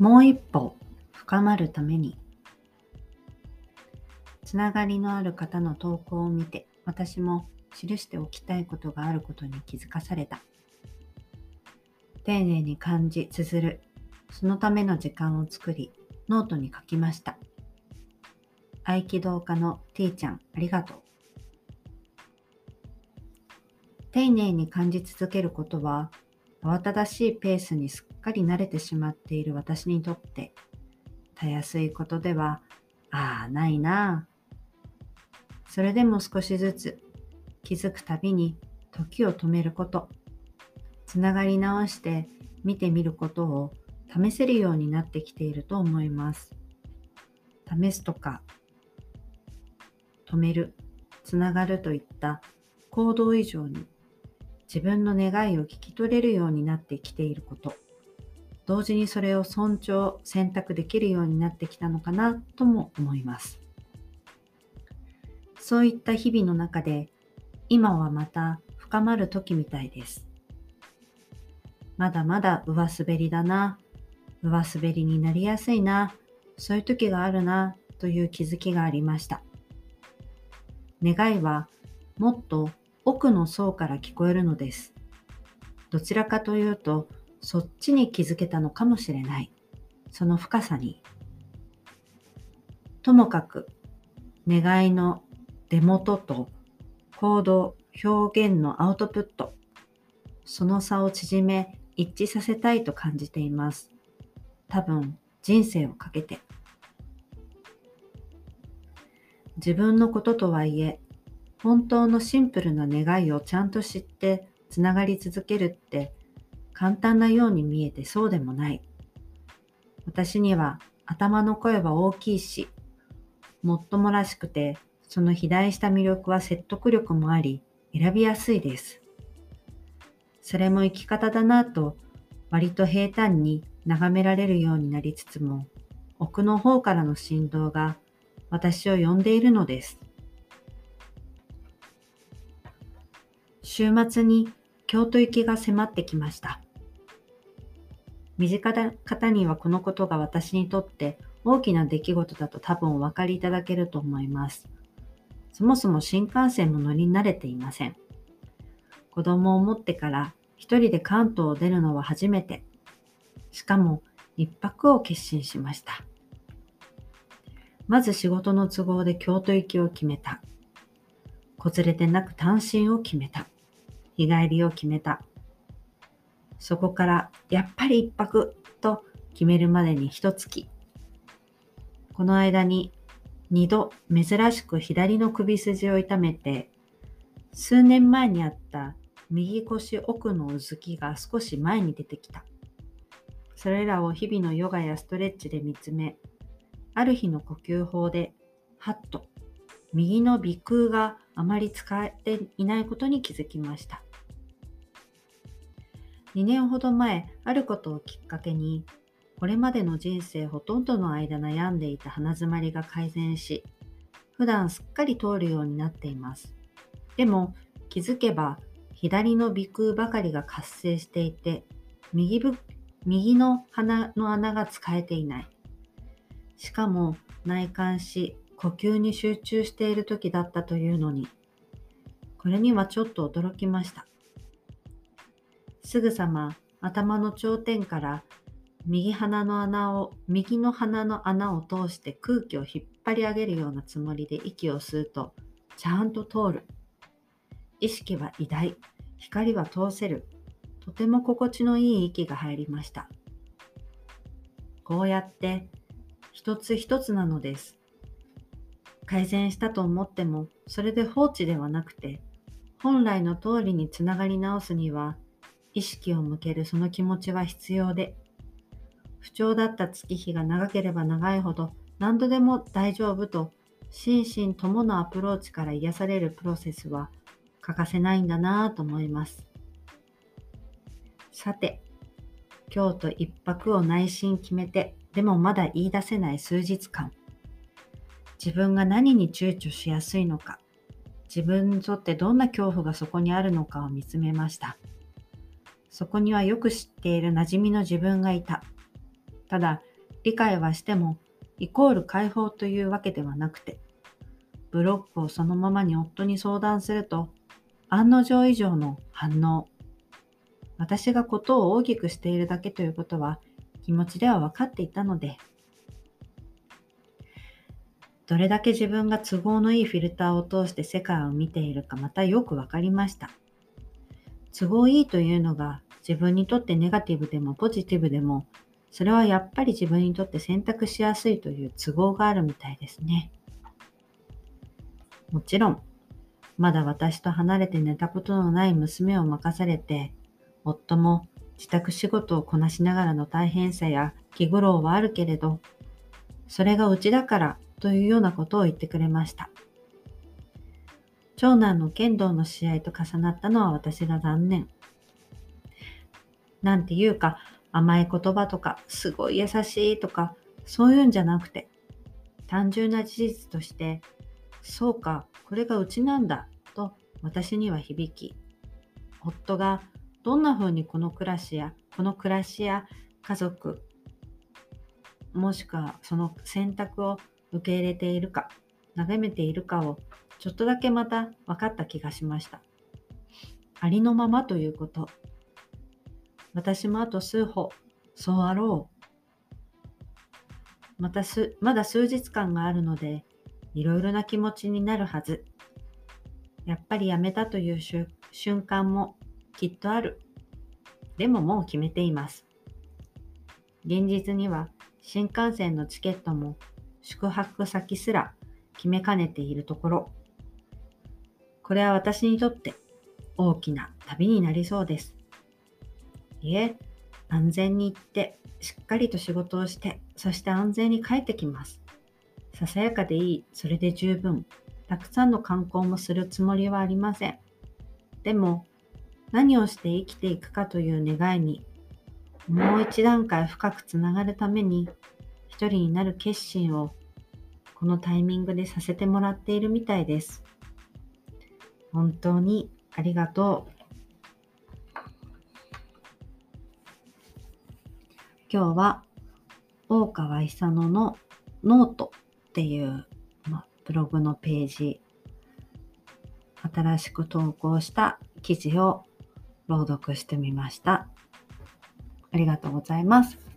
もう一歩深まるために。つながりのある方の投稿を見て私も記しておきたいことがあることに気づかされた。丁寧に感じ綴る。そのための時間を作りノートに書きました。合気道家の T ちゃんありがとう。丁寧に感じ続けることは慌ただしいペースにすっかり慣れてしまっている私にとってたやすいことではああないな。あそれでも少しずつ気づくたびに時を止めること。つながり直して見てみることを試せるようになってきていると思います。試すとか止めるつながるといった行動以上に自分の願いを聞き取れるようになってきていること。同時にそれを尊重選択できるようになってきたのかなとも思います。そういった日々の中で今はまた深まる時みたいです。まだまだ上滑りだな上滑りになりやすいなそういう時があるなという気づきがありました。願いはもっと奥の層から聞こえるのです。どちらかというと、そっちに気づけたのかもしれない。その深さに。ともかく、願いの出元と行動、表現のアウトプット、その差を縮め、一致させたいと感じています。多分、人生をかけて。自分のこととはいえ、本当のシンプルな願いをちゃんと知ってつながり続けるって簡単なように見えてそうでもない。私には頭の声は大きいし、もっともらしくてその肥大した魅力は説得力もあり選びやすいです。それも生き方だなと割と平坦に眺められるようになりつつも奥の方からの振動が私を呼んでいるのです。週末に京都行きが迫ってきました。身近な方にはこのことが私にとって大きな出来事だと多分お分かりいただけると思います。そもそも新幹線も乗り慣れていません。子供を持ってから一人で関東を出るのは初めて。しかも一泊を決心しました。まず仕事の都合で京都行きを決めた。こずれてなく単身を決めた。日帰りを決めた。そこからやっぱり一泊と決めるまでに一月。この間に二度珍しく左の首筋を痛めて、数年前にあった右腰奥のうずきが少し前に出てきた。それらを日々のヨガやストレッチで見つめ、ある日の呼吸法で、はっと右の鼻腔があまり使えていないことに気づきました。2年ほど前、あることをきっかけに、これまでの人生ほとんどの間悩んでいた鼻づまりが改善し、普段すっかり通るようになっています。でも気づけば左の鼻腔ばかりが活性していて、右ぶ右の鼻の穴が使えていない。しかも内観し呼吸に集中している時だったというのに、これにはちょっと驚きました。すぐさま頭の頂点から右鼻の穴を、右の鼻の穴を通して空気を引っ張り上げるようなつもりで息を吸うと、ちゃんと通る。意識は偉大。光は通せる。とても心地のいい息が入りました。こうやって一つ一つなのです。改善したと思っても、それで放置ではなくて、本来の通りにつながり直すには、意識を向けるその気持ちは必要で、不調だった月日が長ければ長いほど何度でも大丈夫と心身とものアプローチから癒されるプロセスは欠かせないんだなぁと思います。さて、京都一泊を内心決めて、でもまだ言い出せない数日間。自分が何に躊躇しやすいのか、自分にとってどんな恐怖がそこにあるのかを見つめました。そこにはよく知っている馴染みの自分がいた。ただ、理解はしてもイコール解放というわけではなくて、ブロックをそのままに夫に相談すると、案の定以上の反応。私がことを大きくしているだけということは気持ちでは分かっていたので、どれだけ自分が都合のいいフィルターを通して世界を見ているかまたよく分かりました。都合いいというのが自分にとってネガティブでもポジティブでもそれはやっぱり自分にとって選択しやすいという都合があるみたいですね。もちろん、まだ私と離れて寝たことのない娘を任されて、夫も自宅仕事をこなしながらの大変さや気苦労はあるけれど、それがうちだからというようなことを言ってくれました。長男の剣道の試合と重なったのは私が残念。なんていうか、甘い言葉とか、すごい優しいとか、そういうんじゃなくて、単純な事実として、そうか、これがうちなんだ、と私には響き、夫がどんな風にこの暮らしや、この暮らしや家族、もしくはその選択を受け入れているか、眺めているかを、ちょっとだけまた分かった気がしました。ありのままということ、私もあと数歩、そうあろう。またす、まだ数日間があるので、いろいろな気持ちになるはず。やっぱりやめたという瞬間もきっとある。でももう決めています。現実には新幹線のチケットも宿泊先すら決めかねているところ。これは私にとって大きな旅になりそうです。いえ、安全に行って、しっかりと仕事をして、そして安全に帰ってきます。ささやかでいい、それで十分。たくさんの観光もするつもりはありません。でも、何をして生きていくかという願いに、もう一段階深くつながるために、一人になる決心を、このタイミングでさせてもらっているみたいです。本当にありがとう。今日は大川久野のノートっていう、まブログのページ新しく投稿した記事を朗読してみました。ありがとうございます。